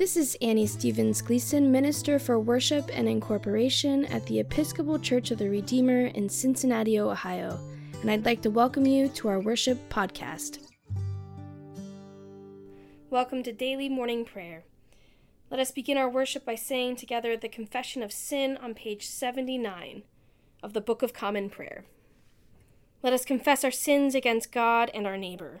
This is Annie Stevens Gleason, Minister for Worship and Incorporation at the Episcopal Church of the Redeemer in Cincinnati, Ohio, and I'd like to welcome you to our worship podcast. Welcome to Daily Morning Prayer. Let us begin our worship by saying together the Confession of Sin on page 79 of the Book of Common Prayer. Let us confess our sins against God and our neighbor.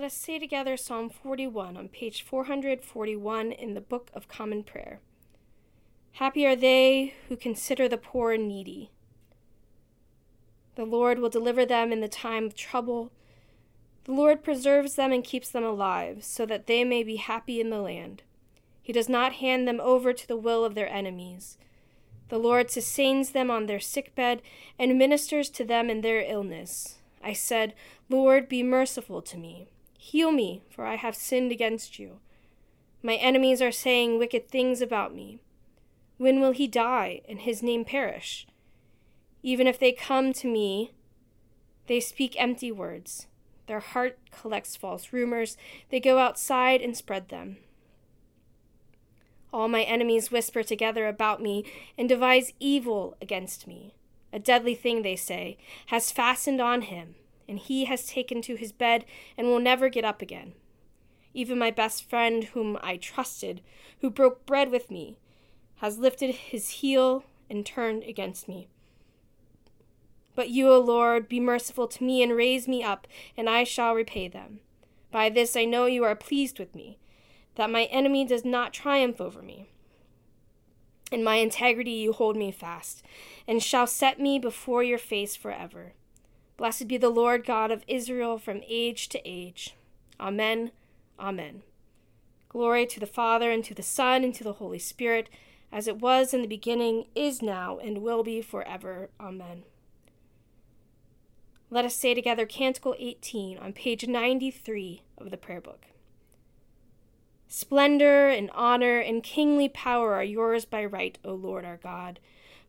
Let us say together Psalm 41 on page 441 in the Book of Common Prayer. Happy are they who consider the poor and needy. The Lord will deliver them in the time of trouble. The Lord preserves them and keeps them alive, so that they may be happy in the land. He does not hand them over to the will of their enemies. The Lord sustains them on their sick bed and ministers to them in their illness. I said, Lord, be merciful to me. Heal me, for I have sinned against you. My enemies are saying wicked things about me. When will he die and his name perish? Even if they come to me, they speak empty words. Their heart collects false rumors. They go outside and spread them. All my enemies whisper together about me and devise evil against me. A deadly thing, they say, has fastened on him and he has taken to his bed and will never get up again. Even my best friend, whom I trusted, who broke bread with me, has lifted his heel and turned against me. But you, O Lord, be merciful to me and raise me up, and I shall repay them. By this I know you are pleased with me, that my enemy does not triumph over me. In my integrity you hold me fast, and shall set me before your face forever. Blessed be the Lord God of Israel from age to age. Amen. Amen. Glory to the Father, and to the Son, and to the Holy Spirit, as it was in the beginning, is now, and will be forever. Amen. Let us say together Canticle 18 on page 93 of the prayer book. Splendor and honor and kingly power are yours by right, O Lord our God.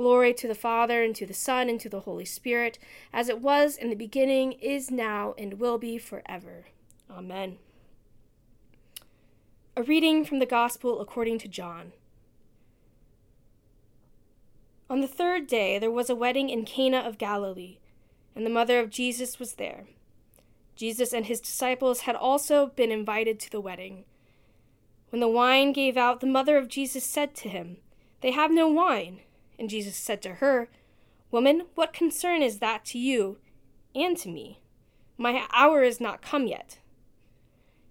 Glory to the Father, and to the Son, and to the Holy Spirit, as it was in the beginning, is now, and will be forever. Amen. A reading from the Gospel according to John. On the third day there was a wedding in Cana of Galilee, and the mother of Jesus was there. Jesus and his disciples had also been invited to the wedding. When the wine gave out, the mother of Jesus said to him, They have no wine. And Jesus said to her, Woman, what concern is that to you and to me? My hour is not come yet.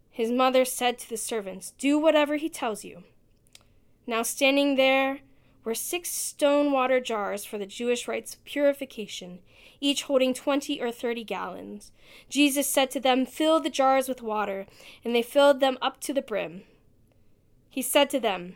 His mother said to the servants, Do whatever he tells you. Now, standing there were six stone water jars for the Jewish rites of purification, each holding twenty or thirty gallons. Jesus said to them, Fill the jars with water, and they filled them up to the brim. He said to them,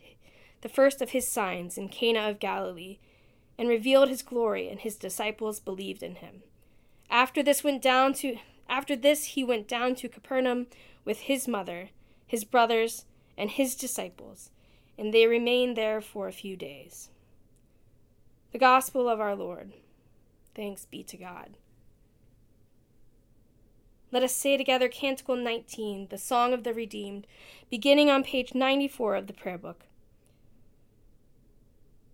the first of his signs in Cana of Galilee, and revealed his glory, and his disciples believed in him. After this went down to after this he went down to Capernaum with his mother, his brothers, and his disciples, and they remained there for a few days. The Gospel of our Lord. Thanks be to God. Let us say together Canticle 19, the Song of the Redeemed, beginning on page 94 of the Prayer Book.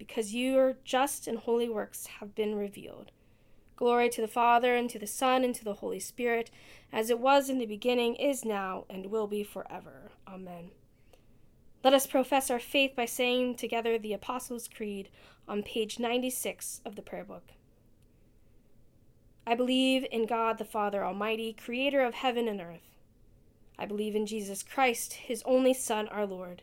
because your just and holy works have been revealed. Glory to the Father, and to the Son, and to the Holy Spirit, as it was in the beginning, is now, and will be forever. Amen. Let us profess our faith by saying together the Apostles' Creed on page 96 of the Prayer Book. I believe in God the Father Almighty, creator of heaven and earth. I believe in Jesus Christ, his only Son, our Lord.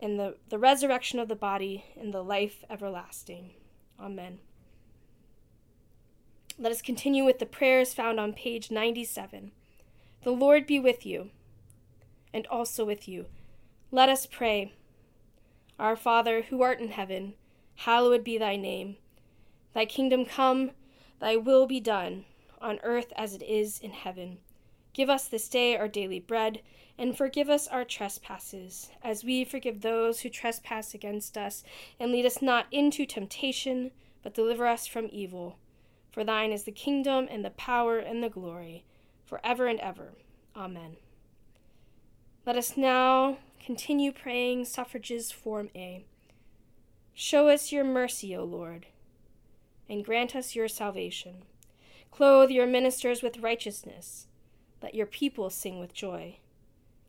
and the, the resurrection of the body, and the life everlasting. Amen. Let us continue with the prayers found on page 97. The Lord be with you, and also with you. Let us pray. Our Father, who art in heaven, hallowed be thy name. Thy kingdom come, thy will be done on earth as it is in heaven. Give us this day our daily bread, and forgive us our trespasses, as we forgive those who trespass against us. And lead us not into temptation, but deliver us from evil. For thine is the kingdom, and the power, and the glory, for ever and ever. Amen. Let us now continue praying Suffrages Form A. Show us your mercy, O Lord, and grant us your salvation. Clothe your ministers with righteousness. Let your people sing with joy.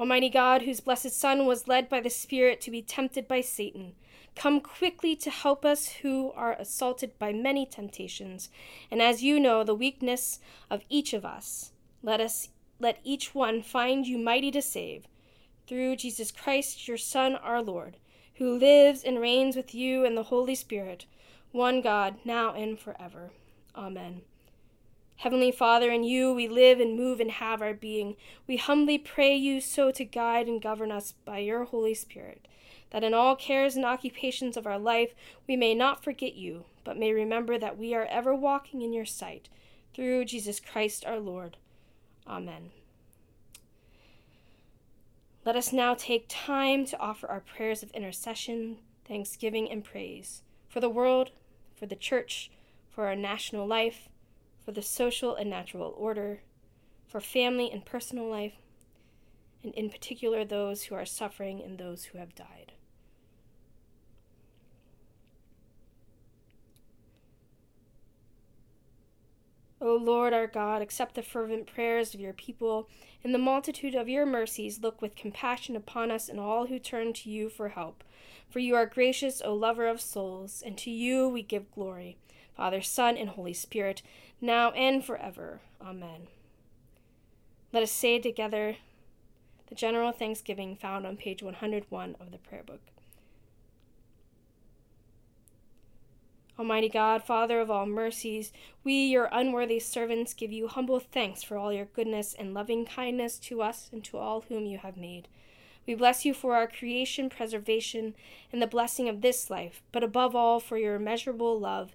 Almighty God, whose blessed Son was led by the Spirit to be tempted by Satan, come quickly to help us who are assaulted by many temptations. And as you know the weakness of each of us, let us let each one find you mighty to save, through Jesus Christ, your Son, our Lord, who lives and reigns with you in the Holy Spirit one God, now and forever. Amen. Heavenly Father, in you we live and move and have our being. We humbly pray you so to guide and govern us by your Holy Spirit, that in all cares and occupations of our life we may not forget you, but may remember that we are ever walking in your sight. Through Jesus Christ our Lord. Amen. Let us now take time to offer our prayers of intercession, thanksgiving, and praise for the world, for the church, for our national life, for the social and natural order, for family and personal life, and in particular those who are suffering and those who have died. O Lord our God, accept the fervent prayers of your people. In the multitude of your mercies, look with compassion upon us and all who turn to you for help. For you are gracious, O lover of souls, and to you we give glory Father, Son, and Holy Spirit, now and forever. Amen. Let us say together the general thanksgiving found on page 101 of the prayer book. Almighty God, Father of all mercies, we, your unworthy servants, give you humble thanks for all your goodness and loving kindness to us and to all whom you have made. We bless you for our creation, preservation, and the blessing of this life, but above all for your immeasurable love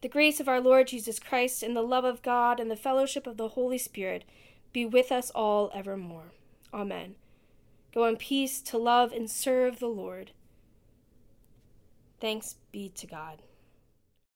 The grace of our Lord Jesus Christ, and the love of God, and the fellowship of the Holy Spirit be with us all evermore. Amen. Go in peace to love and serve the Lord. Thanks be to God.